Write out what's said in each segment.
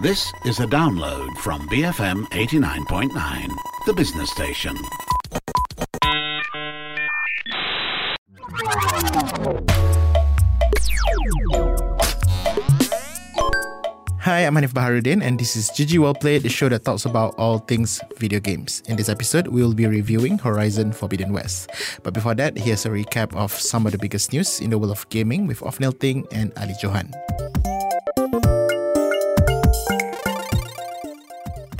This is a download from BFM 89.9, the business station. Hi, I'm Hanif Baharuddin, and this is GG Well Played, the show that talks about all things video games. In this episode, we will be reviewing Horizon Forbidden West. But before that, here's a recap of some of the biggest news in the world of gaming with Ofnil Ting and Ali Johan.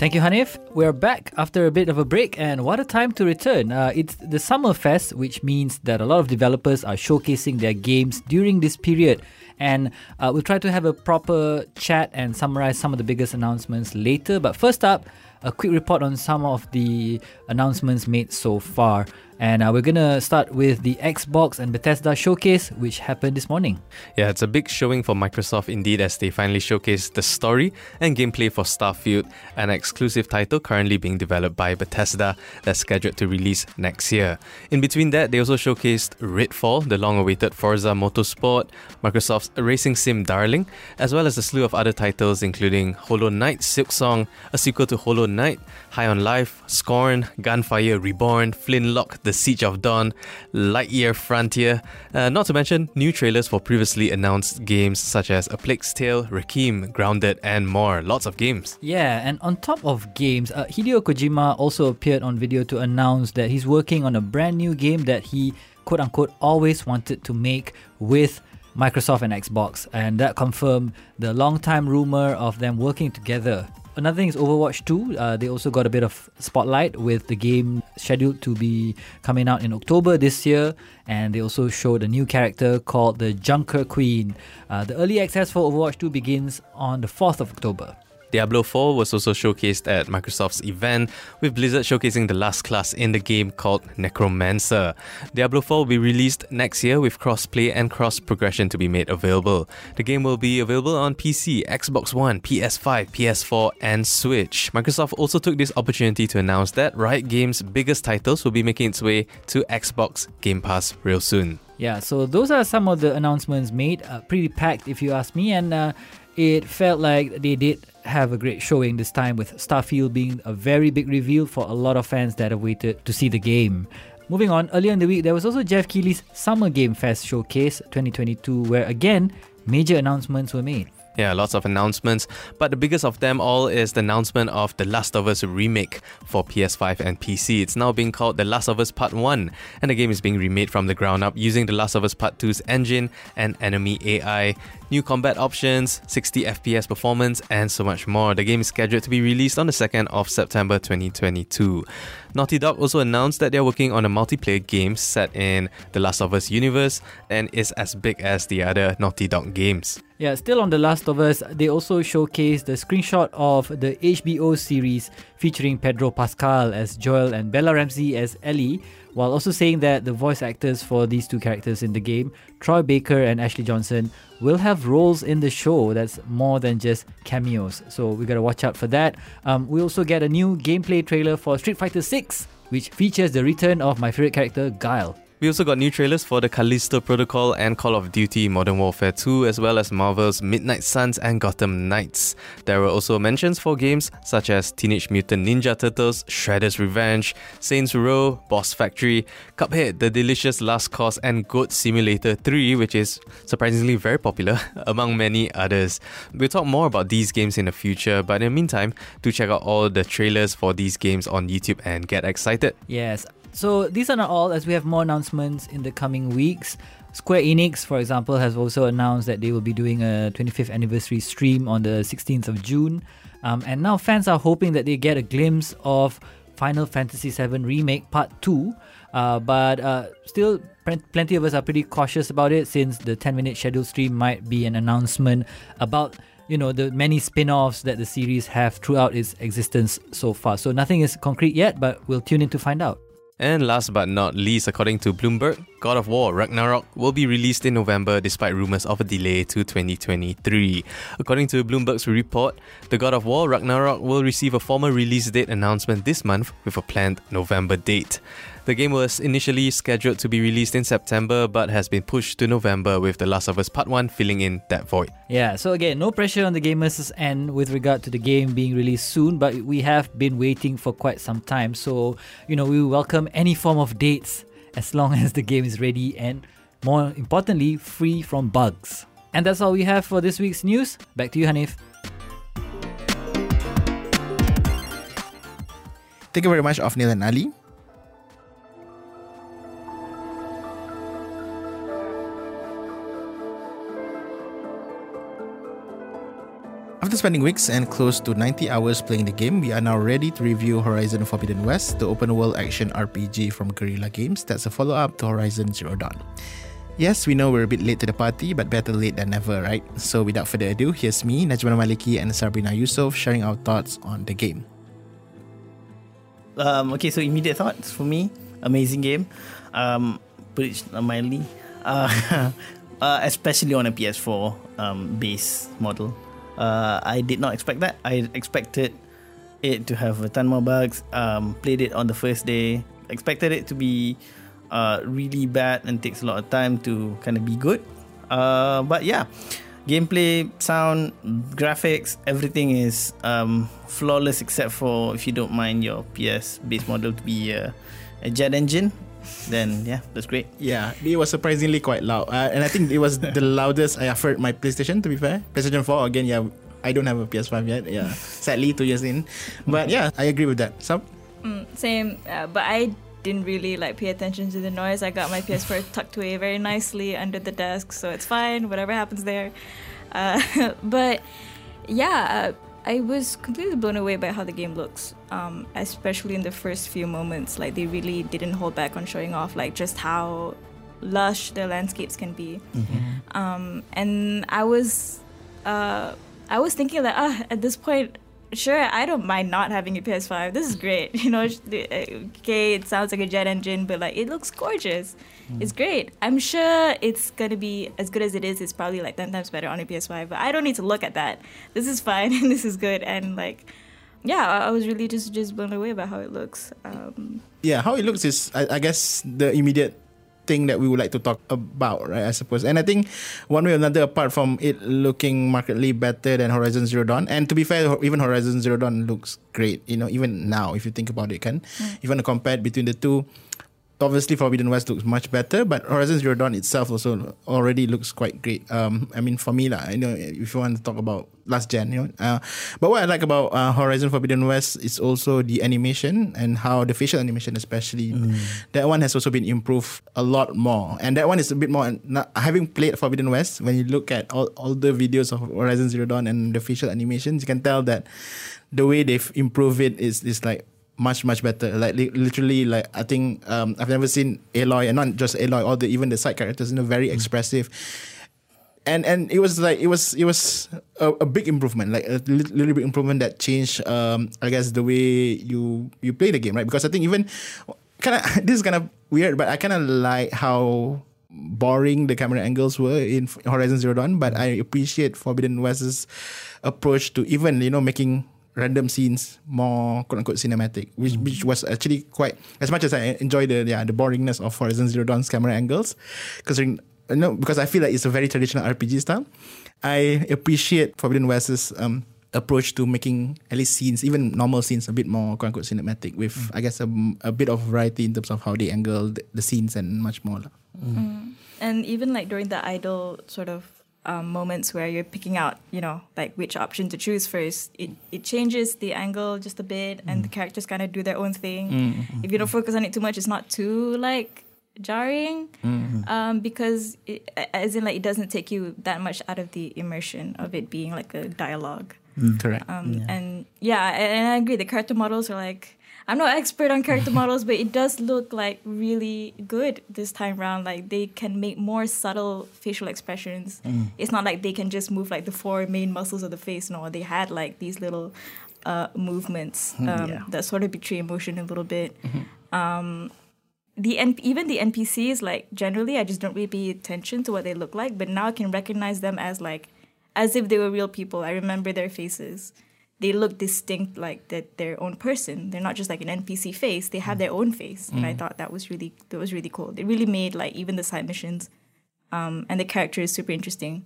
Thank you, Hanif. We're back after a bit of a break, and what a time to return. Uh, it's the Summer Fest, which means that a lot of developers are showcasing their games during this period. And uh, we'll try to have a proper chat and summarize some of the biggest announcements later. But first up, a quick report on some of the announcements made so far. And uh, we're going to start with the Xbox and Bethesda showcase, which happened this morning. Yeah, it's a big showing for Microsoft indeed as they finally showcased the story and gameplay for Starfield, an exclusive title currently being developed by Bethesda that's scheduled to release next year. In between that, they also showcased Redfall, the long awaited Forza Motorsport, Microsoft's racing sim darling, as well as a slew of other titles including Hollow Knight Silksong, a sequel to Hollow Knight, High on Life, Scorn, Gunfire Reborn, Flintlock, The Siege of Dawn, Lightyear Frontier, uh, not to mention new trailers for previously announced games such as A Plague's Tale, Requiem, Grounded, and more. Lots of games. Yeah, and on top of games, uh, Hideo Kojima also appeared on video to announce that he's working on a brand new game that he quote unquote always wanted to make with Microsoft and Xbox, and that confirmed the long time rumor of them working together Another thing is Overwatch 2. Uh, they also got a bit of spotlight with the game scheduled to be coming out in October this year. And they also showed a new character called the Junker Queen. Uh, the early access for Overwatch 2 begins on the 4th of October. Diablo 4 was also showcased at Microsoft's event, with Blizzard showcasing the last class in the game called Necromancer. Diablo 4 will be released next year with cross-play and cross-progression to be made available. The game will be available on PC, Xbox One, PS5, PS4, and Switch. Microsoft also took this opportunity to announce that Riot Games' biggest titles will be making its way to Xbox Game Pass real soon. Yeah, so those are some of the announcements made. Uh, pretty packed, if you ask me, and uh, it felt like they did have a great showing this time with Starfield being a very big reveal for a lot of fans that have waited to see the game. Moving on, earlier in the week, there was also Jeff Keighley's Summer Game Fest Showcase 2022, where again, major announcements were made. Yeah, lots of announcements, but the biggest of them all is the announcement of The Last of Us remake for PS5 and PC. It's now being called The Last of Us Part 1, and the game is being remade from the ground up using The Last of Us Part 2's engine and enemy AI, new combat options, 60 FPS performance, and so much more. The game is scheduled to be released on the 2nd of September 2022. Naughty Dog also announced that they're working on a multiplayer game set in The Last of Us universe and is as big as the other Naughty Dog games. Yeah, still on The Last of Us, they also showcased the screenshot of the HBO series featuring Pedro Pascal as Joel and Bella Ramsey as Ellie, while also saying that the voice actors for these two characters in the game, Troy Baker and Ashley Johnson, will have roles in the show that's more than just cameos. So we gotta watch out for that. Um, we also get a new gameplay trailer for Street Fighter 6, which features the return of my favorite character, Guile. We also got new trailers for the Callisto Protocol and Call of Duty Modern Warfare 2, as well as Marvel's Midnight Suns and Gotham Knights. There were also mentions for games such as Teenage Mutant Ninja Turtles, Shredder's Revenge, Saints Row, Boss Factory, Cuphead, The Delicious Last Course, and Goat Simulator 3, which is surprisingly very popular, among many others. We'll talk more about these games in the future, but in the meantime, do check out all the trailers for these games on YouTube and get excited. Yes, so these are not all, as we have more announcements in the coming weeks. Square Enix, for example, has also announced that they will be doing a 25th anniversary stream on the 16th of June. Um, and now fans are hoping that they get a glimpse of Final Fantasy VII Remake Part 2. Uh, but uh, still, plenty of us are pretty cautious about it since the 10 minute scheduled stream might be an announcement about you know the many spin-offs that the series have throughout its existence so far. So nothing is concrete yet, but we'll tune in to find out. And last but not least, according to Bloomberg, God of War Ragnarok will be released in November despite rumors of a delay to 2023. According to Bloomberg's report, the God of War Ragnarok will receive a formal release date announcement this month with a planned November date. The game was initially scheduled to be released in September but has been pushed to November with The Last of Us Part 1 filling in that void. Yeah, so again, no pressure on the gamers' end with regard to the game being released soon, but we have been waiting for quite some time. So, you know, we welcome any form of dates as long as the game is ready and, more importantly, free from bugs. And that's all we have for this week's news. Back to you, Hanif. Thank you very much, Afnil and Ali. After spending weeks and close to 90 hours playing the game, we are now ready to review Horizon Forbidden West, the open world action RPG from Guerrilla Games that's a follow up to Horizon Zero Dawn. Yes, we know we're a bit late to the party, but better late than never, right? So without further ado, here's me, Najman Maliki, and Sabrina Yusof sharing our thoughts on the game. Um, okay, so immediate thoughts for me, amazing game. Um, put it mildly, uh, uh, especially on a PS4 um, base model. Uh, I did not expect that. I expected it to have a ton more bugs. Um, played it on the first day. Expected it to be uh, really bad and takes a lot of time to kind of be good. Uh, but yeah, gameplay, sound, graphics, everything is um, flawless except for if you don't mind your PS base model to be a, a jet engine. Then yeah, that's great. Yeah, it was surprisingly quite loud, uh, and I think it was the loudest I have heard my PlayStation. To be fair, PlayStation Four again. Yeah, I don't have a PS5 yet. Yeah, sadly, two years in. But yeah, I agree with that. Sub. Mm, same, uh, but I didn't really like pay attention to the noise. I got my PS4 tucked away very nicely under the desk, so it's fine. Whatever happens there. Uh, but yeah, uh, I was completely blown away by how the game looks, um, especially in the first few moments. Like they really didn't hold back on showing off like just how lush the landscapes can be. Mm-hmm. Um, and I was, uh, I was thinking that ah, at this point, sure, I don't mind not having a PS5. This is great. You know, okay, it sounds like a jet engine, but like it looks gorgeous. Mm. It's great. I'm sure it's gonna be as good as it is. It's probably like ten times better on a PS5. But I don't need to look at that. This is fine and this is good. And like, yeah, I was really just just blown away by how it looks. Um, yeah, how it looks is, I, I guess, the immediate thing that we would like to talk about, right? I suppose. And I think one way or another, apart from it looking markedly better than Horizon Zero Dawn, and to be fair, even Horizon Zero Dawn looks great. You know, even now, if you think about it, can mm. even compared between the two, obviously Forbidden West looks much better, but Horizon Zero Dawn itself also already looks quite great. Um, I mean, for me lah, I know if you want to talk about last gen, you know. Uh, but what I like about uh, Horizon Forbidden West is also the animation and how the facial animation, especially mm. that one has also been improved a lot more. And that one is a bit more. Having played Forbidden West, when you look at all all the videos of Horizon Zero Dawn and the facial animations, you can tell that the way they've improved it is is like much much better. Like li- literally, like I think um, I've never seen Aloy and not just Aloy, all the even the side characters, you know, very mm. expressive. And and it was like it was it was a, a big improvement, like a li- little bit improvement that changed, um, I guess, the way you you play the game, right? Because I think even kind of this is kind of weird, but I kind of like how boring the camera angles were in Horizon Zero Dawn, but I appreciate Forbidden West's approach to even you know making random scenes more quote unquote cinematic, which mm. which was actually quite as much as I enjoy the yeah the boringness of Horizon Zero Dawn's camera angles, because you know because I feel like it's a very traditional RPG style. I appreciate Forbidden West's um, approach to making at least scenes, even normal scenes, a bit more quote unquote cinematic, with mm. I guess a, a bit of variety in terms of how they angle the, the scenes and much more. Mm. Mm. And even like during the idle sort of um, moments where you're picking out, you know, like which option to choose first, it, it changes the angle just a bit mm. and the characters kind of do their own thing. Mm-hmm. If you don't focus on it too much, it's not too like jarring mm-hmm. um, because it, as in like it doesn't take you that much out of the immersion of it being like a dialogue. Mm, correct. Um, yeah. And yeah, and, and I agree. The character models are like I'm not expert on character models, but it does look like really good this time around. Like they can make more subtle facial expressions. Mm. It's not like they can just move like the four main muscles of the face. No, they had like these little uh, movements mm, um, yeah. that sort of betray emotion a little bit. Mm-hmm. Um, the N- even the NPCs like generally I just don't really pay attention to what they look like, but now I can recognize them as like as if they were real people. I remember their faces. They look distinct, like that their own person. They're not just like an NPC face. They have their own face, and I thought that was really that was really cool. it really made like even the side missions, um, and the character is super interesting.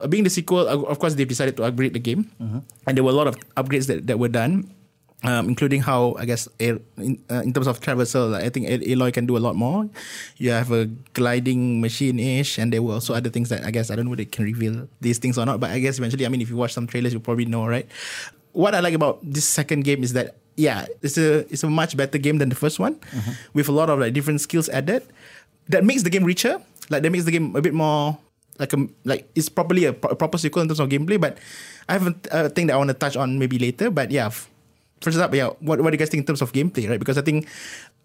Uh, being the sequel, of course, they've decided to upgrade the game, and there were a lot of upgrades that, that were done, um, including how I guess air, in, uh, in terms of traversal, like, I think Aloy can do a lot more. You have a gliding machine ish, and there were also other things that I guess I don't know they can reveal these things or not. But I guess eventually, I mean, if you watch some trailers, you probably know, right? What I like about this second game is that yeah, it's a it's a much better game than the first one, with a lot of like different skills added. That makes the game richer. Like that makes the game a bit more like a like it's probably a, pro- a proper sequel in terms of gameplay. But I have a, a thing that I want to touch on maybe later. But yeah, f- first up, yeah, what what do you guys think in terms of gameplay, right? Because I think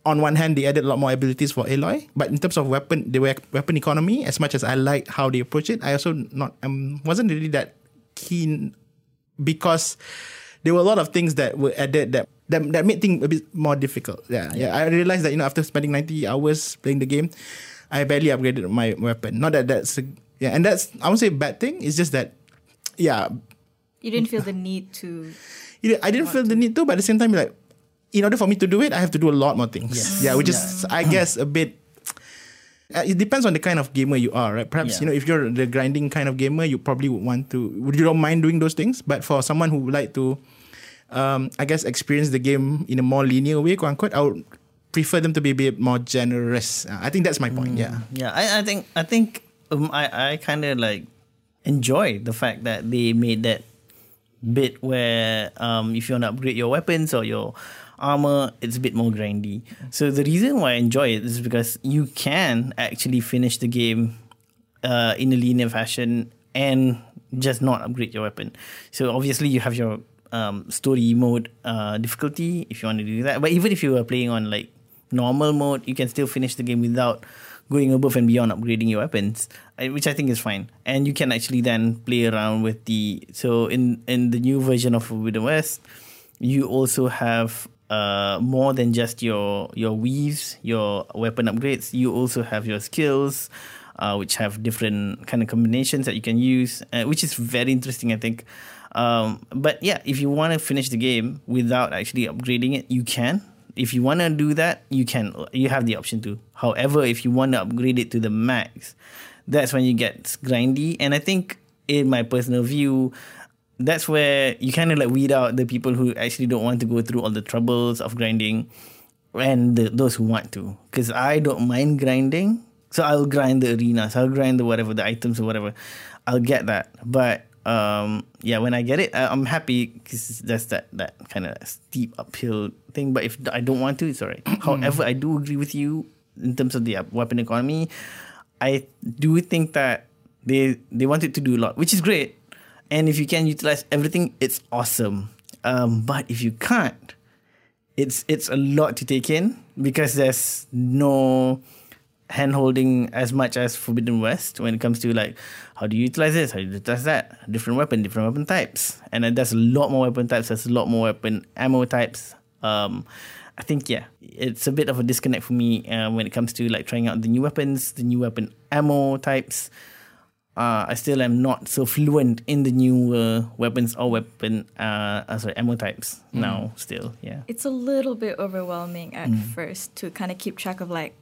on one hand they added a lot more abilities for Aloy, but in terms of weapon, the we- weapon economy, as much as I like how they approach it, I also not um wasn't really that keen because there were a lot of things that were added that that, that made things a bit more difficult. Yeah, yeah. I realized that you know after spending ninety hours playing the game, I barely upgraded my weapon. Not that that's a, yeah, and that's I won't say a bad thing. It's just that yeah, You didn't feel the need to. You know, I didn't feel the need to, but at the same time, like in order for me to do it, I have to do a lot more things. Yeah, which is I guess a bit. Uh, it depends on the kind of gamer you are, right? Perhaps Yeah. you know if you're the grinding kind of gamer, you probably would want to. Would you don't mind doing those things, but for someone who would like to, um, I guess experience the game in a more linear way, quote unquote, I would prefer them to be a bit more generous. Uh, I think that's my point. Yeah. Yeah, I, I think I think um, I I kind of like enjoy the fact that they made that bit where um if you want to upgrade your weapons or your armor, it's a bit more grindy. So the reason why I enjoy it is because you can actually finish the game uh, in a linear fashion and just not upgrade your weapon. So obviously you have your um, story mode uh, difficulty if you want to do that. But even if you are playing on like normal mode, you can still finish the game without going above and beyond upgrading your weapons, which I think is fine. And you can actually then play around with the so in in the new version of Forbidden West, you also have uh, more than just your your weaves, your weapon upgrades. You also have your skills, uh, which have different kind of combinations that you can use, uh, which is very interesting. I think. Um, but yeah, if you want to finish the game without actually upgrading it, you can. If you want to do that, you can. You have the option to. However, if you want to upgrade it to the max, that's when you get grindy. And I think, in my personal view, that's where you kind of like weed out the people who actually don't want to go through all the troubles of grinding and the, those who want to. Because I don't mind grinding. So I'll grind the arenas, I'll grind the whatever, the items or whatever. I'll get that. But um, yeah, when I get it, I, I'm happy because that's that, that kind of steep uphill thing. But if I don't want to, it's alright. However, I do agree with you in terms of the weapon economy. I do think that they they wanted to do a lot, which is great. And if you can utilize everything, it's awesome. Um, but if you can't, it's it's a lot to take in because there's no hand holding as much as Forbidden West when it comes to like how do you utilize this, how do you utilize that, different weapon, different weapon types, and then there's a lot more weapon types. There's a lot more weapon ammo types. Um, I think yeah, it's a bit of a disconnect for me uh, when it comes to like trying out the new weapons, the new weapon ammo types. Uh, I still am not so fluent in the new uh, weapons or weapon uh, uh, sorry ammo types now. Still, yeah. It's a little bit overwhelming at Mm. first to kind of keep track of like,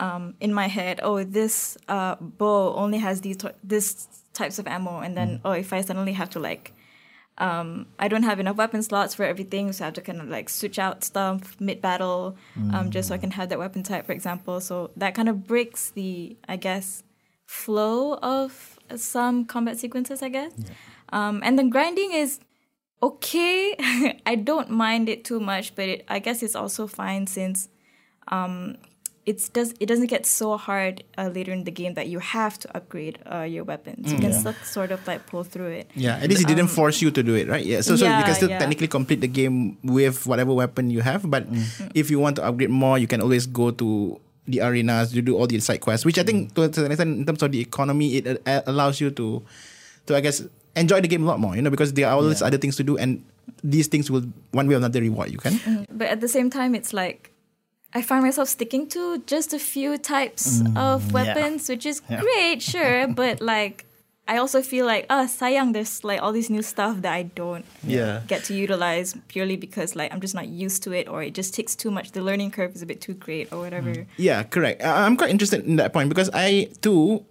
um, in my head, oh, this uh, bow only has these this types of ammo, and Mm. then oh, if I suddenly have to like, um, I don't have enough weapon slots for everything, so I have to kind of like switch out stuff mid battle, um, just so I can have that weapon type, for example. So that kind of breaks the, I guess, flow of some combat sequences, I guess. Um, and then grinding is okay. I don't mind it too much, but it, I guess it's also fine since um, it's does it doesn't get so hard uh, later in the game that you have to upgrade uh, your weapons. You can still sort of like pull through it. Yeah, at least it didn't force you to do it, right? Yeah, so so you can still yeah. technically complete the game with whatever weapon you have. But if you want to upgrade more, you can always go to the arenas to do all the side quests. Which I think, to, to an extent, in terms of the economy, it uh, allows you to, to I guess, enjoy the game a lot more. You know, because there are always other things to do, and these things will one way or another reward you. Can But at the same time, it's like I find myself sticking to just a few types of yeah. weapons, which is Yeah. great, sure, but like I also feel like ah sayang there's like all this new stuff that I don't Yeah. get to utilize purely because like I'm just not used to it or it just takes too much. The learning curve is a bit too great or whatever. Yeah, correct. I- I'm quite interested in that point because I too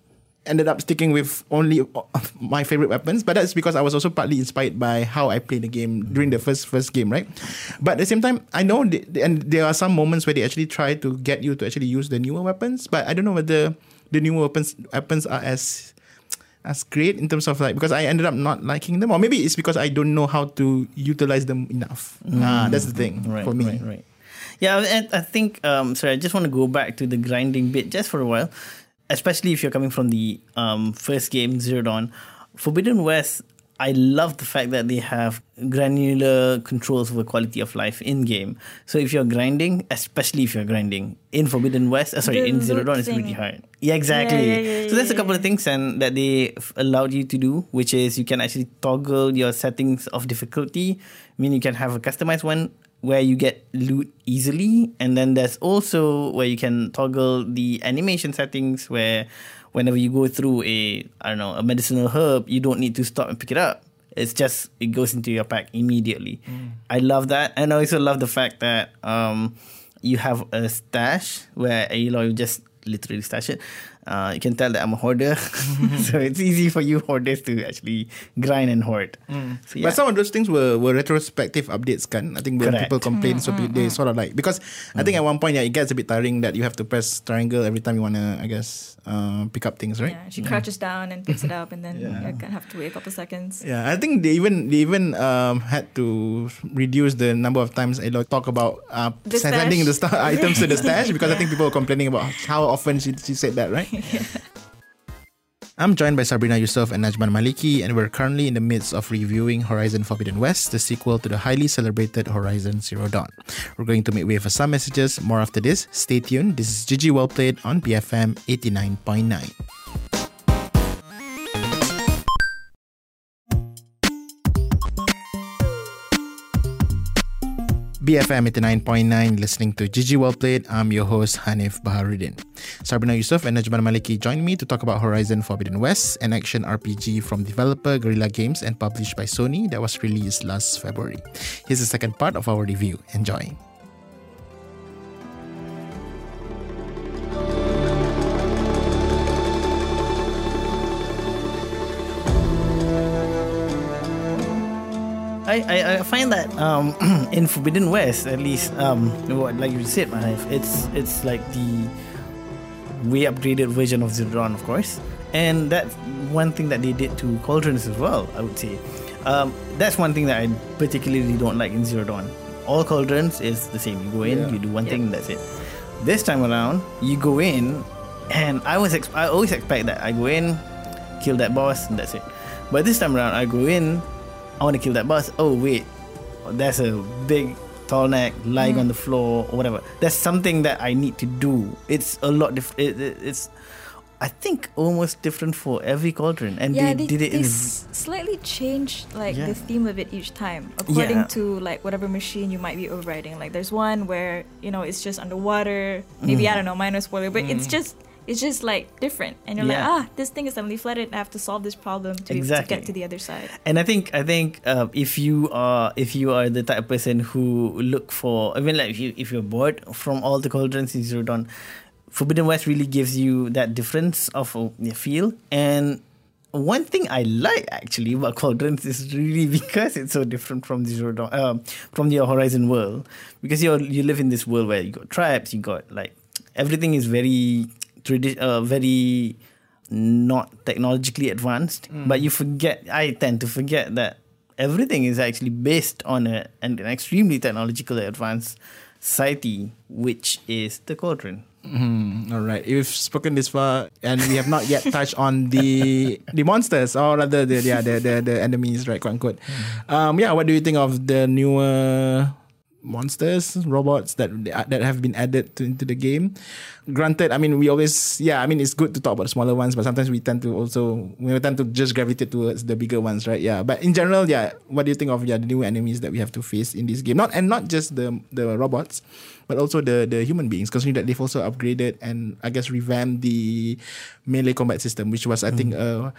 ended up sticking with only uh, my favorite weapons, but that's because I was also partly inspired by how I played the game during the first first game, right? But at the same time, I know and there are some moments where they actually try to get you to actually use the newer weapons, but I don't know whether the newer weapons weapons are as as great in terms of like because I ended up not liking them, or maybe it's because I don't know how to utilize them enough. Ah, that's the thing Right, for me. right, right. Yeah, and I think um, sorry, I just want to go back to the grinding bit just for a while, especially if you're coming from the um, first game Zero Dawn. Forbidden West, I love the fact that they have granular controls over quality of life in game. So if you're grinding, especially if you're grinding in Forbidden West, uh, sorry, The in Zero Dawn, it's really hard. Yeah, exactly. Yeah, yeah, yeah, so that's a couple of things and that they allowed you to do, which is you can actually toggle your settings of difficulty. I mean, you can have a customized one where you get loot easily, and then there's also where you can toggle the animation settings where whenever you go through a I don't know a medicinal herb, you don't need to stop and pick it up. It's just it goes into your pack immediately. I love that, and I also love the fact that um, you have a stash where you know you just literally stash it. Uh, you can tell that I'm a hoarder, so it's easy for you hoarders to actually grind and hoard. So yeah. But some of those things were, were retrospective updates, kan? I think when Correct. people complain, so pe- they sort of like because I think at one point, yeah, it gets a bit tiring that you have to press triangle every time you wanna, I guess, uh, pick up things, right? Yeah, she crouches down and picks it up, and then Yeah. you kind of have to wait a couple seconds. Yeah, I think they even they even um, had to reduce the number of times I talk about uh, The sending the stash. sta- items to the stash because I think people were complaining about how often she, she said that, right? I'm joined by Sabrina Yusuf and Najman Maliki, and we're currently in the midst of reviewing Horizon Forbidden West, the sequel to the highly celebrated Horizon Zero Dawn. We're going to make way for some messages. More after this. Stay tuned. This is GG Well Played on BFM 89.9. BFM 89.9, listening to GG Well Played. I'm your host, Hanif Baharuddin. Sabrina Yusuf and Najman Maliki join me to talk about Horizon Forbidden West, an action RPG from developer Guerrilla Games and published by Sony that was released last February. Here's the second part of our review. Enjoy. I, I, I find that um, in Forbidden West, at least, um, what like you said, Hanif, it's it's like the way upgraded version of Zero Dawn, of course, and that's one thing that they did to Cauldrons as well. I would say um, that's one thing that I particularly don't like in Zero Dawn. All Cauldrons is the same. You go in, you do one thing, that's it. This time around, you go in, and I was ex- I always expect that I go in, kill that boss, and that's it. But this time around, I go in, I want to kill that boss. Oh wait, there's a big tall neck lying on the mm. floor or whatever. That's something that I need to do. It's a lot different. It, it, it's I think almost different for every cauldron, and yeah, they, they, did it they in. s- slightly change like Yeah. the theme of it each time according Yeah. to like whatever machine you might be overriding. Like there's one where you know it's just underwater. Maybe mm. I don't know, minor spoiler, but it's mm. just it's just like different, and you're Yeah. like, ah, this thing is suddenly flooded. I have to solve this problem to, to get to the other side. And I think I think uh, if you are if you are the type of person who look for I mean like if you if you're bored from all the cauldrons in Zero Dawn, Forbidden West really gives you that difference of uh, feel. And one thing I like actually about cauldrons is really because it's so different from Zero Dawn, um, from your Horizon world. Because you you live in this world where you got tribes, you got like everything is very tradi- uh, very not technologically advanced, but you forget. I tend to forget that everything is actually based on a, an, an extremely technologically advanced society, which is the cauldron. Mhm. All right. We've spoken this far, and we have not yet touched on the the monsters, or rather the yeah the the, the enemies, right? Quote unquote. Um, yeah. What do you think of the newer monsters, robots that that have been added to, into the game. Granted, I mean we always yeah, I mean it's good to talk about smaller ones, but sometimes we tend to also we tend to just gravitate towards the bigger ones, right? Yeah, but in general, yeah, what do you think of yeah the new enemies that we have to face in this game? Not and not just the the robots, but also the the human beings, considering that they've also upgraded and I guess revamped the melee combat system, which was I think mm. a,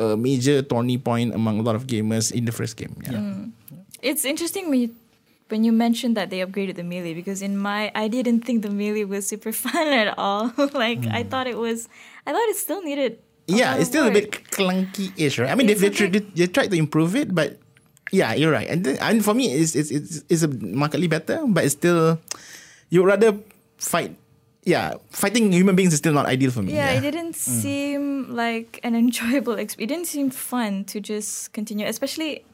a major turning point among a lot of gamers in the first game. Yeah. Mm. It's interesting when you when you mentioned that they upgraded the melee because in my I didn't think the melee was super fun at all. like I hmm. thought it was I thought it still needed yeah, it's still a bit clunky-ish, right? I mean, It's they, they, tried, bit- they tried to improve it, but yeah, you're right. And, then, and for me, it's, it's it's it's a markedly better, but it's still you would rather fight. Yeah, fighting human beings is still not ideal for me. Yeah, Yeah, it didn't hmm. seem like an enjoyable experience. It didn't seem fun to just continue, especially.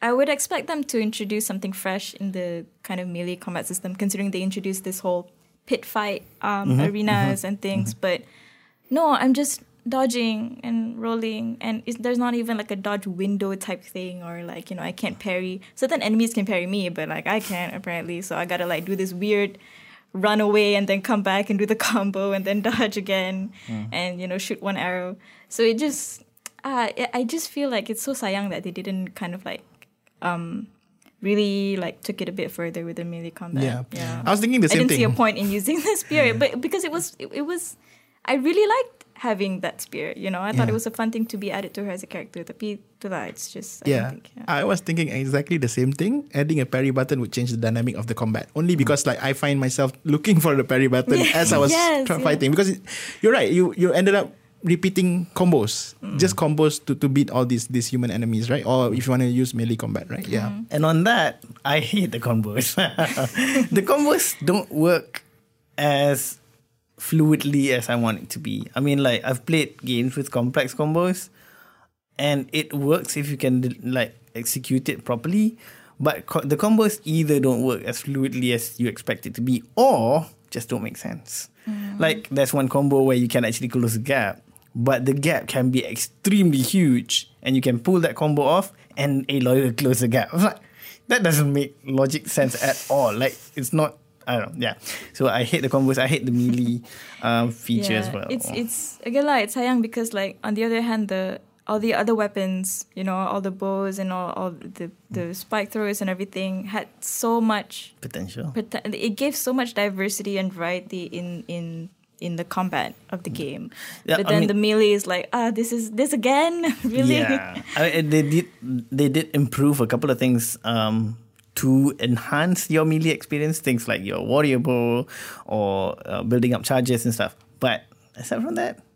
I would expect them to introduce something fresh in the kind of melee combat system, considering they introduced this whole pit fight um, arenas and things. But no, I'm just dodging and rolling, and it's, there's not even like a dodge window type thing, or like you know I can't parry. Certain enemies can parry me, but like I can't apparently. So I gotta like do this weird run away and then come back and do the combo and then dodge again and you know shoot one arrow. So it just uh, I- I just feel like it's so sayang that they didn't kind of like um really like took it a bit further with the melee combat. Yeah. yeah. I was thinking the same I didn't thing. see a point in using the spirit, but because it was it, it was I really liked having that spear. You know, I thought Yeah. it was a fun thing to be added to her as a character. Tapi to that, it's just I Yeah. don't think, yeah. I was thinking exactly the same thing. Adding a parry button would change the dynamic of the combat. Only because like I find myself looking for the parry button as I was Yes, fighting. Because it, you're right, you you ended up repeating combos, mm. just combos to, to beat all these these human enemies, right? Or if you want to use melee combat, right? Yeah. Mm-hmm. And on that, I hate the combos. the combos don't work as fluidly as I want it to be. I mean, like I've played games with complex combos, and it works if you can like execute it properly. But co- the combos either don't work as fluidly as you expect it to be, or just don't make sense. Mm. Like there's one combo where you can actually close a gap, but the gap can be extremely huge, and you can pull that combo off, and Aloy close the gap. Like, that doesn't make logic sense at all. Like it's not. I don't know. Yeah. So I hate the combos. I hate the melee um, feature as well. It's it's again like it's sayang because like on the other hand the all the other weapons, you know, all the bows and all, all the the spike throwers and everything had so much potential. poten- it gave so much diversity and variety in in in the combat of the game. Yeah, but I then mean- the melee is like, ah, this is this again, really? Yeah, I, they did. They did improve a couple of things um, to enhance your melee experience. Things like your warrior bow or uh, building up charges and stuff. But aside from that,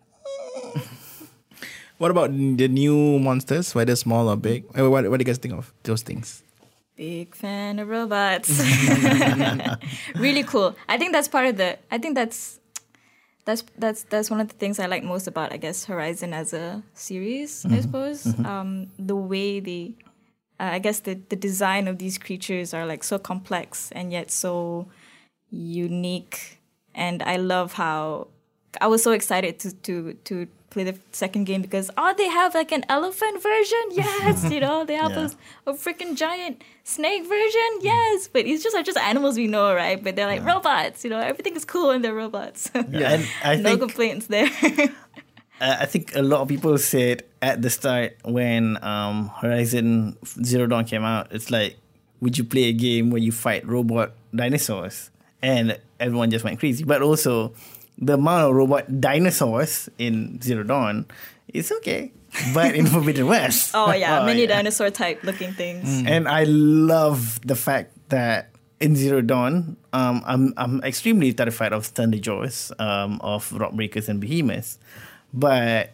What about the new monsters, whether small or big? Uh, What, what do you guys think of those things? Big fan of robots. really cool. I think that's part of the. I think that's that's that's that's one of the things I like most about I guess Horizon as a series. I suppose um, the way the uh, I guess the the design of these creatures are like so complex and yet so unique. And I love how I was so excited to to to play the second game because oh they have like an elephant version? Yes you know they have Yeah. a, a freaking giant snake version? Yes. But it's just are just animals we know right? But they're like robots you know? Everything is cool and they're robots. Yeah, and I no think complaints there. Uh, I think a lot of people said at the start when um, Horizon Zero Dawn came out, it's like, would you play a game where you fight robot dinosaurs? And everyone just went crazy. But also, the amount of robot dinosaurs in Zero Dawn is okay. But in Forbidden West, oh yeah mini yeah. Mm. dinosaur type looking things And I love the fact that in Zero Dawn, um, I'm I'm extremely terrified of Thunderjaws, um, of Rockbreakers and Behemoths. But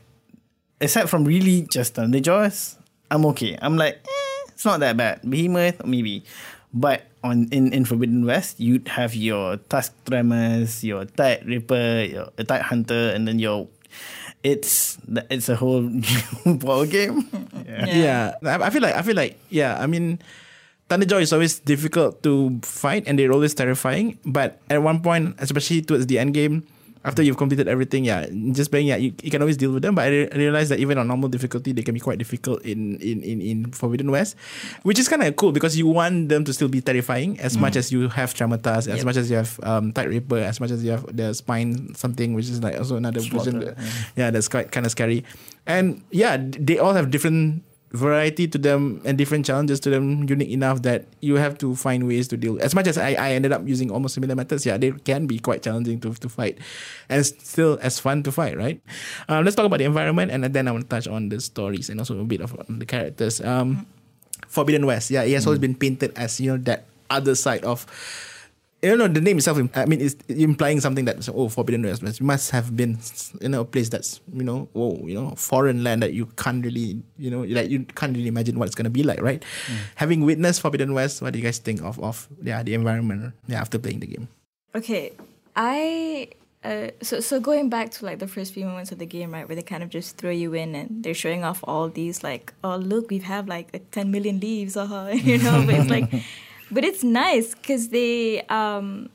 aside from really just Thunderjaws, I'm okay. I'm like, eh, it's not that bad. Behemoth, maybe. But on in, in Forbidden West, you'd have your Tusk Tremors, your Tide Ripper, your uh, Tide Hunter, and then your it's it's a whole new ball game. Yeah. Yeah. I, I feel like I feel like yeah. I mean, Thunderjaw is always difficult to fight, and they're always terrifying. But at one point, especially towards the end game, After you've completed everything, yeah, just playing, yeah, you, you can always deal with them. But I re- realize that even on normal difficulty, they can be quite difficult in in in, in Forbidden West, which is kind of cool because you want them to still be terrifying as much as you have Tremortusks, as Yep. much as you have um, Tideripper, as much as you have the Spine something, which is like also another version. Slaughter, Yeah, that's quite kind of scary. And yeah, they all have different variety to them and different challenges to them unique enough that you have to find ways to deal. As much as I, I ended up using almost similar methods yeah they can be quite challenging to, to fight and still as fun to fight right? Um, let's talk about the environment and then I want to touch on the stories and also a bit of the characters. Um, Forbidden West yeah it has always been painted as you know that other side of you know the name itself i mean it's implying something that oh forbidden west it must have been you know a place that's you know whoa you know foreign land that you can't really you know like you can't really imagine what it's going to be like right? Having witnessed forbidden west what do you guys think of of yeah the environment yeah after playing the game? Okay, I uh, so so going back to like the first few moments of the game, right, where they kind of just throw you in and they're showing off all these like, oh look, we have like ten million leaves, uh-huh, you know, but it's like, but it's nice because they um.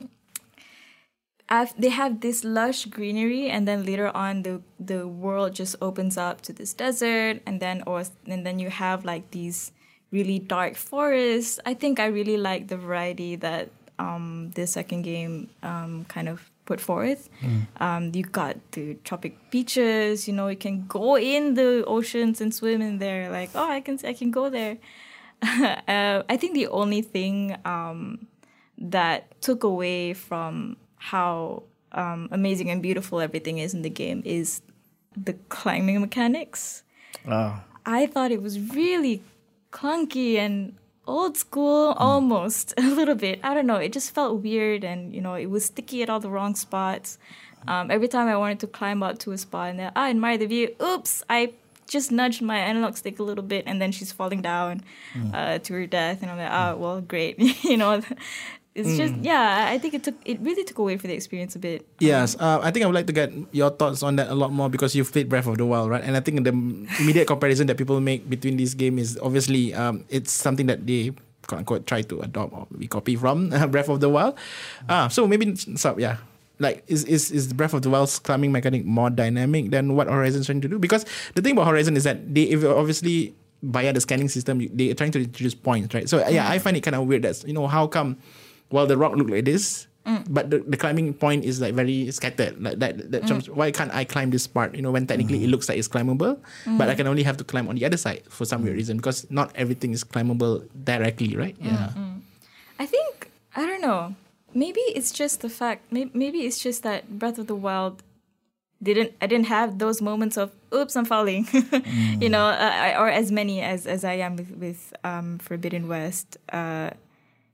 Have, they have this lush greenery, and then later on, the the world just opens up to this desert, and then or and then you have like these really dark forests. I think I really like the variety that um, the second game um, kind of put forth. Um, you got the tropic beaches. You know, you can go in the oceans and swim in there. Like, oh, I can I can go there. uh, I think the only thing um, that took away from how um, amazing and beautiful everything is in the game is the climbing mechanics. Oh. I thought it was really clunky and old school almost a little bit. I don't know. It just felt weird and you know it was sticky at all the wrong spots. Um, every time I wanted to climb up to a spot and then I admire the view. Oops, I just nudged my analog stick a little bit and then she's falling down uh, to her death and I'm like, oh well, great. you know, it's just yeah. I think it took it really took away from the experience a bit. Yes, uh, I think I would like to get your thoughts on that a lot more because you've played Breath of the Wild, right? And I think the immediate comparison that people make between this game is obviously um, it's something that they quote unquote try to adopt or we copy from uh, Breath of the Wild. Ah, so maybe so yeah. Like is is is the Breath of the Wild's climbing mechanic more dynamic than what Horizon's trying to do? Because the thing about Horizon is that they if obviously via the scanning system they are trying to introduce points, right? So yeah, I mm. find it kind of weird that you know how come well the rock look like this mm. but the, the climbing point is like very scattered. Like that, that terms- mm. why can't i climb this part? You know when technically it looks like it's climbable but i can only have to climb on the other side for some weird reason because not everything is climbable directly right? Yeah. I think I don't know. Maybe it's just the fact. Maybe, maybe it's just that Breath of the Wild didn't. I didn't have those moments of "oops, I'm falling," you know, uh, or as many as as I am with with um, Forbidden West. Uh,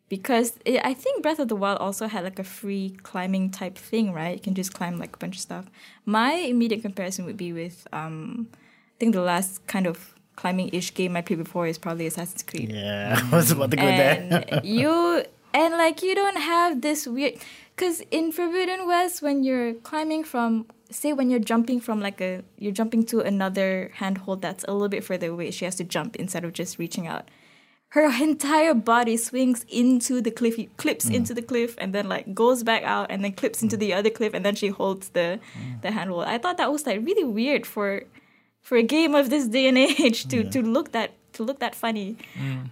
because it, I think Breath of the Wild also had like a free climbing type thing, right? You can just climb like a bunch of stuff. My immediate comparison would be with, um, I think the last kind of climbing ish game I played before is probably Assassin's Creed Yeah, I was about to go there. and you and like you don't have this weird because in forbidden west when you're climbing from say when you're jumping from like a you're jumping to another handhold that's a little bit further away she has to jump instead of just reaching out. Her entire body swings into the cliff clips mm. into the cliff and then like goes back out and then clips into the mm. other cliff and then she holds the mm. the handhold. I thought that was like really weird for for a game of this day and age to to look that to look that funny.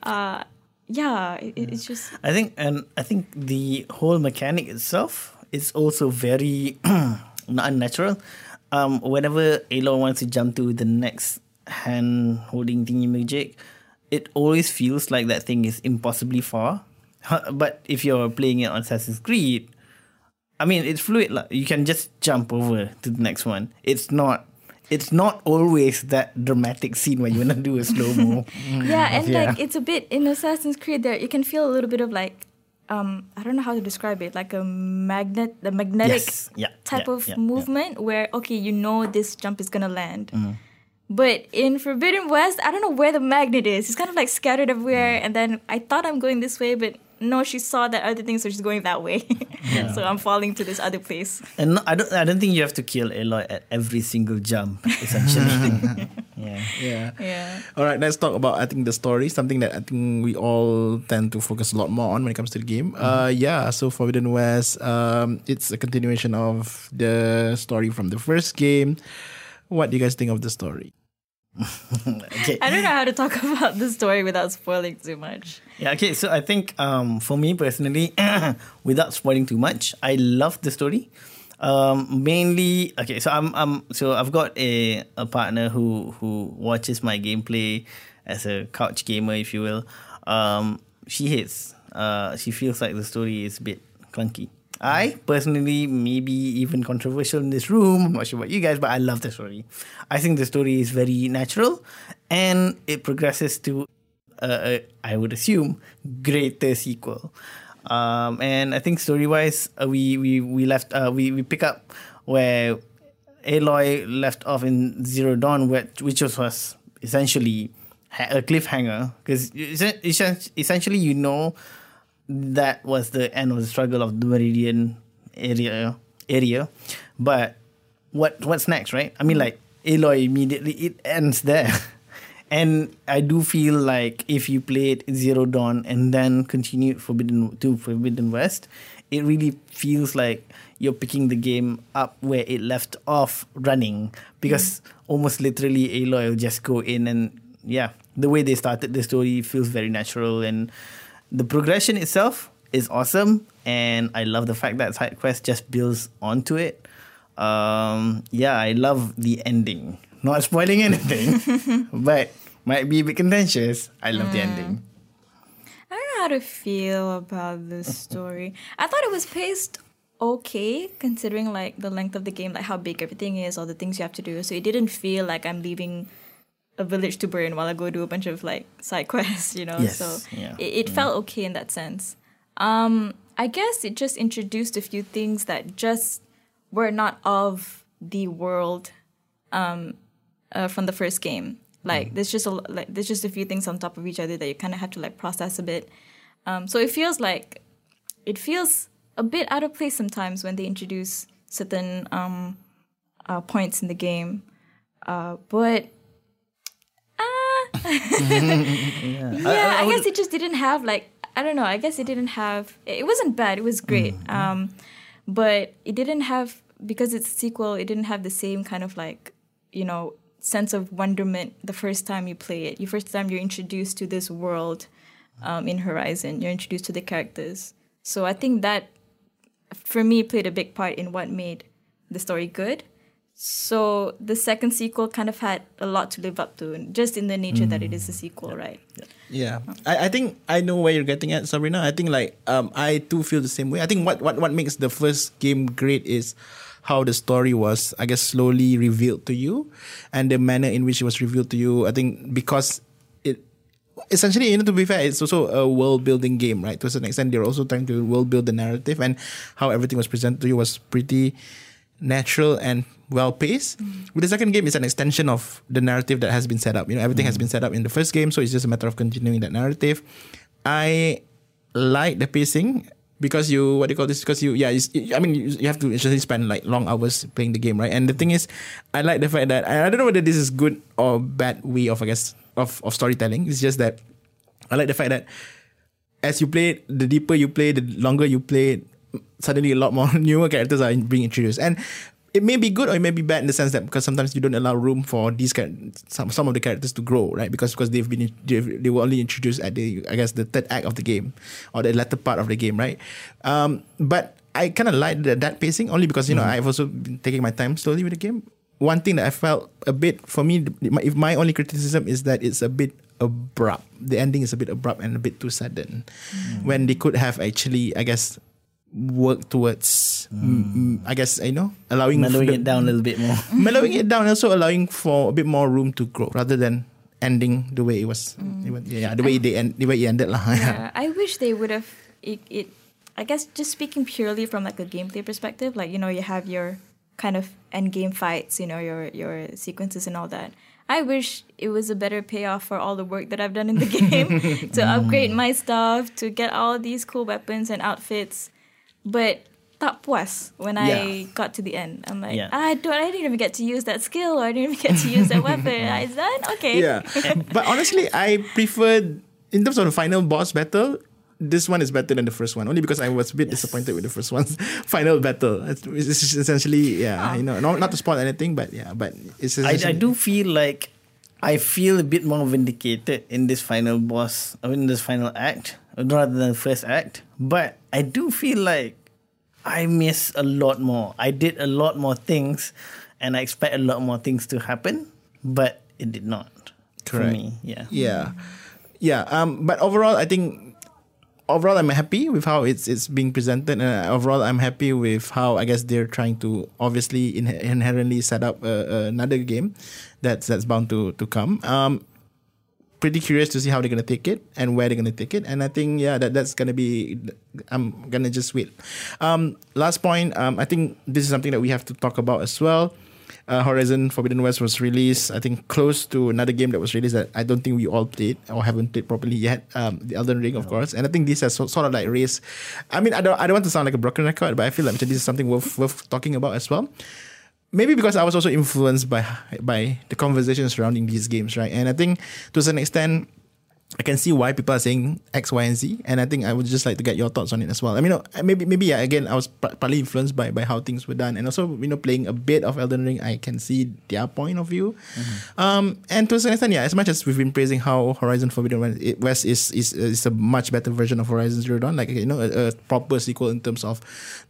Uh yeah, it, it- it's just I think, and I think the whole mechanic itself is also very unnatural. Um, whenever Aloy wants to jump to the next hand holding thingy magic, it always feels like that thing is impossibly far. But if you're playing it on Assassin's Creed, I mean, it's fluid. Like, you can just jump over to the next one. It's not. It's not always that dramatic scene where you wanna do a slow mo. yeah, and Yeah. like it's a bit in Assassin's Creed there you can feel a little bit of like um I don't know how to describe it like a magnet the magnetic Yes. Yeah, type yeah, of yeah, movement where okay you know this jump is gonna land. Mm-hmm. But in Forbidden West, I don't know where the magnet is. It's kind of like scattered everywhere, Mm. and then I thought I'm going this way, but no, she saw that other thing, so she's going that way. so I'm falling to this other place. And no, I don't. I don't think you have to kill Aloy at every single jump. Essentially, Yeah. Yeah. Yeah. All right, let's talk about I think the story, something that I think we all tend to focus a lot more on when it comes to the game. Uh, yeah. So Forbidden West, um, it's a continuation of the story from the first game. What do you guys think of the story? Okay. I don't know how to talk about the story without spoiling too much. Yeah, okay. So I think um, for me personally, without spoiling too much, I love the story. Um, mainly, okay. So I'm, I'm, so I've got a, a partner who who watches my gameplay as a couch gamer, if you will. Um, she hates. Uh, she feels like the story is a bit clunky. I personally, maybe even controversial in this room. I'm not sure about you guys, but I love the story. I think the story is very natural, and it progresses to uh, I would assume, greater sequel. Um, and I think story wise, uh, we we we left uh, we we pick up where Aloy left off in Zero Dawn, which which was, was essentially a cliffhanger because essentially you know that was the end of the struggle of the Meridian area area, but what what's next, right? I mean, mm. like Aloy immediately it ends there. And I do feel like if you played Zero Dawn and then continued Forbidden to Forbidden West, it really feels like you're picking the game up where it left off running because mm. almost literally Aloy will just go in and yeah, the way they started the story feels very natural and the progression itself is awesome and I love the fact that side quest just builds onto it. Um, yeah, I love the ending. Not spoiling anything, but might be a bit contentious. I love the ending. I don't know how to feel about this story. I thought it was paced okay, considering like the length of the game, like how big everything is, all the things you have to do. So it didn't feel like I'm leaving a village to burn while I go do a bunch of like side quests, you know. Yes, So yeah. it, it felt okay in that sense. Um, I guess it just introduced a few things that just were not of the world um, uh, from the first game. Like there's just a like there's just a few things on top of each other that you kind of have to like process a bit. Um, so it feels like it feels a bit out of place sometimes when they introduce certain um, uh, points in the game. Uh, but uh, yeah, I, guess it just didn't have like I don't know. I guess it didn't have. It wasn't bad. It was great. Um, but it didn't have because it's a sequel. It didn't have the same kind of like you know sense of wonderment the first time you play it. You first time you're introduced to this world um, in Horizon. You're introduced to the characters. So I think that for me played a big part in what made the story good. So the second sequel kind of had a lot to live up to, just in the nature that it is a sequel, right? Yeah, I, I think I know where you're getting at, Sabrina. I think like um I too feel the same way. I think what what what makes the first game great is how the story was, I guess, slowly revealed to you, and the manner in which it was revealed to you. I think because it essentially, you know, to be fair, it's also a world building game, right? To a certain extent, they're also trying to world build the narrative, and how everything was presented to you was pretty natural and well paced. With the second game, it's an extension of the narrative that has been set up. You know, everything has been set up in the first game, so it's just a matter of continuing that narrative. I like the pacing because you what do you call this? Because you yeah, it's, I mean you, you have to essentially spend like long hours playing the game, right? And the thing is, I like the fact that I, don't know whether this is good or bad way of I guess of of storytelling. It's just that I like the fact that as you play, the deeper you play, the longer you play, it, suddenly a lot more newer characters are being introduced. And it may be good or it may be bad in the sense that because sometimes you don't allow room for these some some of the characters to grow, right? Because because they've been they've, they were only introduced at the I guess the third act of the game or the latter part of the game, right? Um, but I kind of like that, that pacing only because you know I've also been taking my time slowly with the game. One thing that I felt a bit for me, if my only criticism is that it's a bit abrupt. The ending is a bit abrupt and a bit too sudden, when they could have actually, I guess, work towards, mm, mm, I guess, you know, allowing Mellowing the- it down a little bit more. mellowing it down, also allowing for a bit more room to grow rather than ending the way it was. it was- yeah, the way they end, the way it ended, lah. Yeah. Yeah, I wish they would have it, it. I guess just speaking purely from like a gameplay perspective, like you know, you have your kind of end game fights, you know, your your sequences and all that. I wish it was a better payoff for all the work that I've done in the game to upgrade my stuff, to get all these cool weapons and outfits. But tak puas when I got to the end. I'm like, Yeah. Ah, I don't, I didn't even get to use that skill, or I didn't even get to use that weapon. Is that okay? Yeah. but honestly, I preferred in terms of the final boss battle. This one is better than the first one, only because I was a bit disappointed with the first one's final battle. It's, it's essentially, yeah, you know, not, not to spoil anything, but yeah, but it's I, essentially, I do feel like I feel a bit more vindicated in this final boss, in this final act, rather than the first act. But I do feel like I miss a lot more. I did a lot more things, and I expect a lot more things to happen, but it did not. For me, yeah. Yeah, yeah. Um, but overall, I think overall I'm happy with how it's it's being presented, and overall I'm happy with how I guess they're trying to obviously in- inherently set up uh, another game that's that's bound to to come. Um, pretty curious to see how they're gonna take it and where they're gonna take it, and I think yeah that that's gonna be I'm gonna just wait. Um, last point, um, I think this is something that we have to talk about as well. Uh, Horizon Forbidden West was released, I think, close to another game that was released that I don't think we all played or haven't played properly yet. Um, the Elden Ring, of course, and I think this has so, sort of like raised. I mean, I don't, I don't want to sound like a broken record, but I feel like this is something worth worth talking about as well. Maybe because I was also influenced by by the conversation surrounding these games, right? And I think to a certain extent, I can see why people are saying X, Y, and Z, and I think I would just like to get your thoughts on it as well. I mean, maybe maybe yeah, again, I was partly influenced by by how things were done, and also you know, playing a bit of Elden Ring, I can see their point of view. Um, and to a certain extent, yeah, as much as we've been praising how Horizon Forbidden West is is is a much better version of Horizon Zero Dawn, like you know, a, a proper sequel in terms of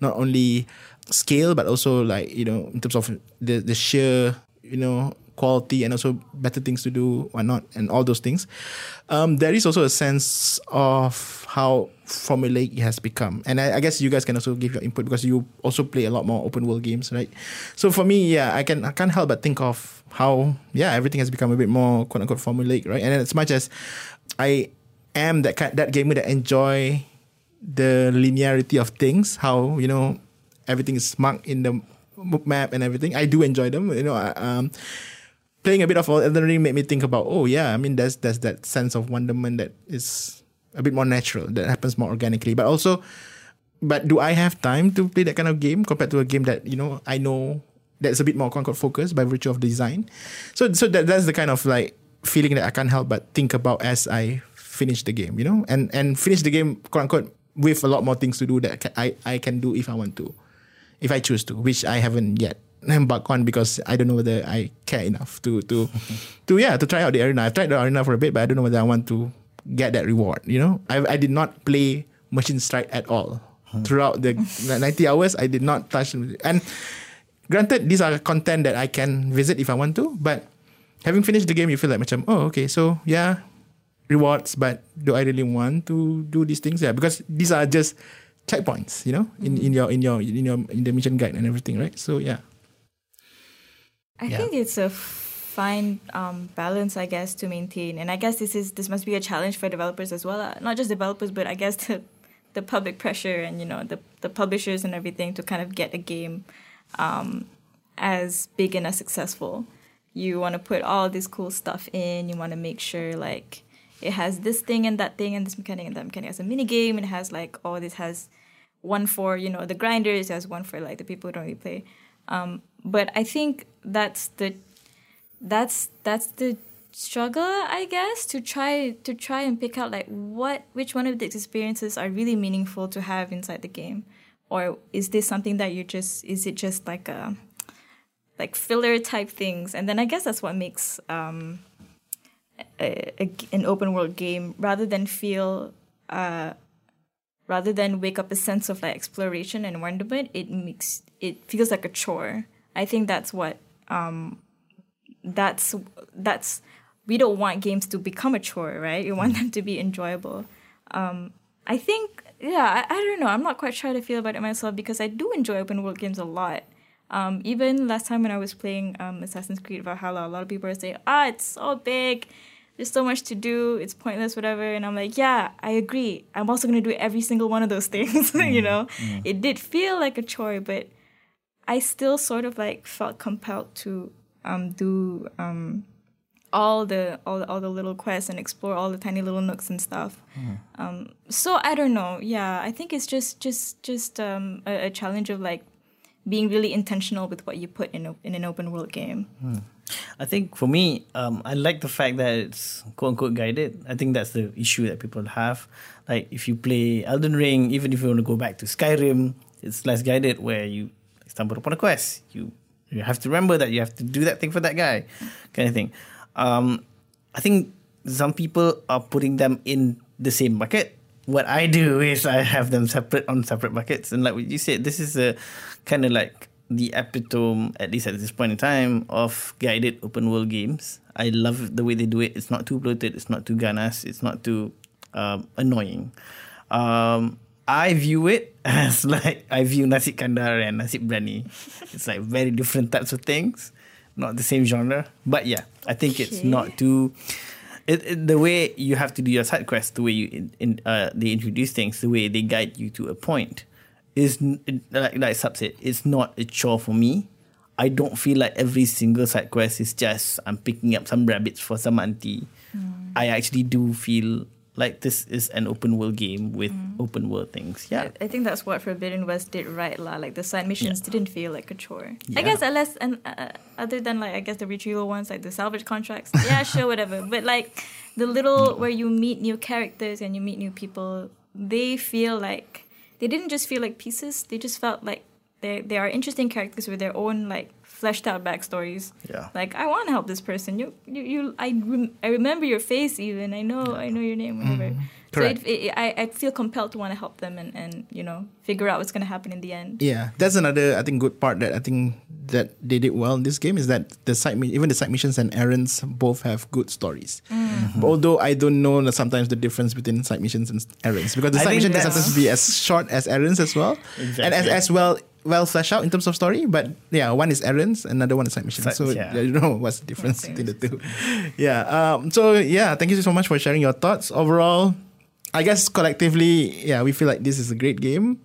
not only scale but also like you know in terms of the the sheer you know quality and also better things to do or not and all those things. Um, there is also a sense of how formulaic it has become. And I, I guess you guys can also give your input because you also play a lot more open world games right? So for me yeah I can I can't help but think of how yeah everything has become a bit more quote unquote formulaic right? And as much as I am that that gamer that enjoy the linearity of things how you know everything is marked in the map and everything. I do enjoy them. You know, I- um, playing a bit of Elden Ring made me think about, oh yeah, I mean, there's there's that sense of wonderment that is a bit more natural, that happens more organically. But also, but do I have time to play that kind of game compared to a game that you know I know that's a bit more unquote focused by virtue of design? So so that that's the kind of like feeling that I can't help but think about as I finish the game, you know, and and finish the game quote unquote with a lot more things to do that I I can do if I want to if I choose to, which I haven't yet embarked on because I don't know whether I care enough to to to yeah to try out the arena. I've tried the arena for a bit, but I don't know whether I want to get that reward. You know, I I did not play Machine Strike at all throughout the 90 hours. I did not touch and granted these are content that I can visit if I want to, but having finished the game, you feel like macam oh okay, so yeah, rewards, but do I really want to do these things? Yeah, because these are just checkpoints, you know, in, in your in your in your in the mission guide and everything, right? So yeah. I Yeah. think it's a fine um, balance, I guess, to maintain. And I guess this is this must be a challenge for developers as well. Uh, not just developers, but I guess the the public pressure and you know the the publishers and everything to kind of get a game um, as big and as successful. You want to put all this cool stuff in. You want to make sure like it has this thing and that thing and this mechanic and that mechanic. It has a mini game. It has like oh this has one for you know the grinders. Has one for like the people who don't really play. Um, but I think that's the that's that's the struggle i guess to try to try and pick out like what which one of these experiences are really meaningful to have inside the game or is this something that you just is it just like a like filler type things and then i guess that's what makes um a, a, an open world game rather than feel uh rather than wake up a sense of like exploration and wonderment it makes it feels like a chore i think that's what um that's that's we don't want games to become a chore, right? We want them to be enjoyable. Um, I think, yeah, I, I don't know. I'm not quite sure how to feel about it myself because I do enjoy open world games a lot. Um, even last time when I was playing um, Assassin's Creed Valhalla, a lot of people are saying, "Ah, it's so big. There's so much to do. It's pointless, whatever." And I'm like, "Yeah, I agree. I'm also gonna do every single one of those things." you know, it did feel like a chore, but I still sort of like felt compelled to um, do um, all the all, all the little quests and explore all the tiny little nooks and stuff. Um, so I don't know. Yeah, I think it's just just just um, a, a challenge of like being really intentional with what you put in a, in an open world game. I think for me, um, I like the fact that it's quote unquote guided. I think that's the issue that people have. Like if you play Elden Ring, even if you want to go back to Skyrim, it's less guided where you stumble upon a quest. You you have to remember that you have to do that thing for that guy, kind of thing. Um, I think some people are putting them in the same bucket. What I do is I have them separate on separate buckets, and like what you said, this is a kind of like the epitome, at least at this point in time, of guided open world games. I love the way they do it. It's not too bloated. It's not too ganas. It's not too um, annoying. Um, I view it as like I view nasi kandar and nasi biryani. It's like very different types of things, not the same genre. But yeah, I think it's not too. It, it, the way you have to do your side quest, the way you in, in uh, they introduce things, the way they guide you to a point, is like like Sub said, it's not a chore for me. I don't feel like every single side quest is just I'm picking up some rabbits for some auntie. I actually do feel like this is an open world game with mm. open world things. Yeah. I think that's what Forbidden West did right, lah. Like the side missions didn't feel like a chore. Yeah. I guess unless and uh, uh, other than like I guess the retrieval ones, like the salvage contracts. Yeah, sure, whatever. But like the little mm. where you meet new characters and you meet new people, they feel like they didn't just feel like pieces. They just felt like they they are interesting characters with their own like fleshed out backstories. Yeah. Like I want to help this person. You you, you I rem- I remember your face even. I know I know your name whatever. So Correct. it, it, I I feel compelled to want to help them and and you know figure out what's gonna happen in the end. Yeah, that's another I think good part that I think that they did well in this game is that the side even the side missions and errands both have good stories. Mm. Although I don't know sometimes the difference between side missions and errands because the I side think mission can sometimes be as short as errands as well, and as, as well well fleshed out in terms of story. But yeah, one is errands, another one is side missions. So yeah. I don't know what's the difference Yeah, between the two. Yeah. Um. So yeah, thank you so much for sharing your thoughts. Overall, I guess collectively, yeah, we feel like this is a great game.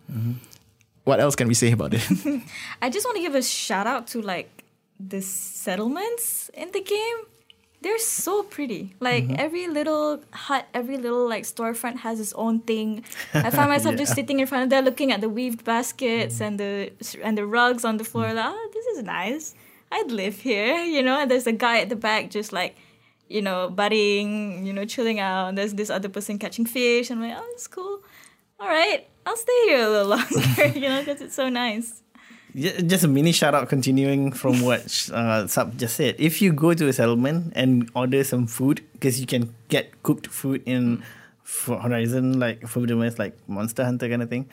What else can we say about it? I just want to give a shout out to like the settlements in the game. They're so pretty. Like mm-hmm. every little hut, every little like storefront has its own thing. I find myself just sitting in front of there looking at the weaved baskets mm-hmm. and the and the rugs on the floor. Mm-hmm. Like, oh, this is nice. I'd live here, you know. And there's a guy at the back just like, you know, budding, you know, chilling out. And there's this other person catching fish. I'm like, oh, it's cool. All right, I'll stay here a little longer, you know, because it's so nice. Ju- Just a mini shout out continuing from what uh, Sub just said. If you go to a settlement and order some food, because you can get cooked food in Horizon, like Forbidden West, like Monster Hunter kind of thing,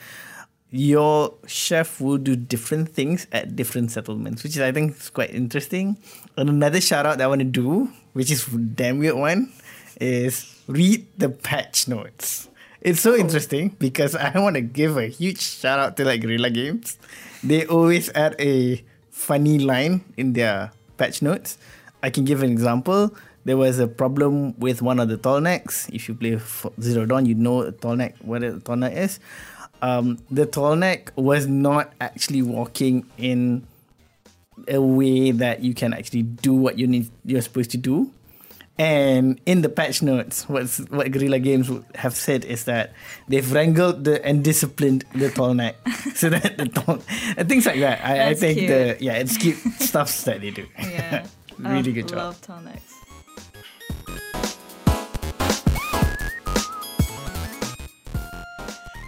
your chef will do different things at different settlements, which is, I think, is quite interesting. And another shout out that I want to do, which is damn weird one, is read the patch notes. It's so interesting because I want to give a huge shout out to like Guerrilla Games. They always add a funny line in their patch notes. I can give an example. There was a problem with one of the tall necks. If you play Zero Dawn, you know a tall neck, what a tall neck is. Um, the tall neck was not actually walking in a way that you can actually do what you need you're supposed to do. And in the patch notes, what's, what Guerrilla Games have said is that they've wrangled the and disciplined the tall neck, so that the tall and things like that. I, I think cute. the yeah, it's cute stuff that they do. Yeah. Really Oh, good job. Love Tonics.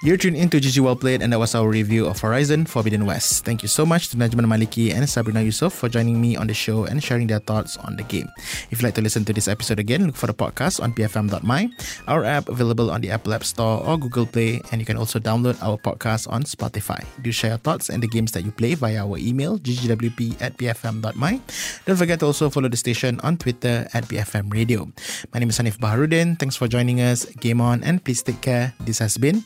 You're tuned into GG Well Played, and that was our review of Horizon Forbidden West. Thank you so much to Najman Maliki and Sabrina Yusuf for joining me on the show and sharing their thoughts on the game. If you'd like to listen to this episode again, look for the podcast on bfm.my, our app available on the Apple App Store or Google Play, and you can also download our podcast on Spotify. Do share your thoughts and the games that you play via our email, ggwp at bfm.my. Don't forget to also follow the station on Twitter at BFM Radio. My name is Hanif Baharuddin. Thanks for joining us. Game on, and please take care. This has been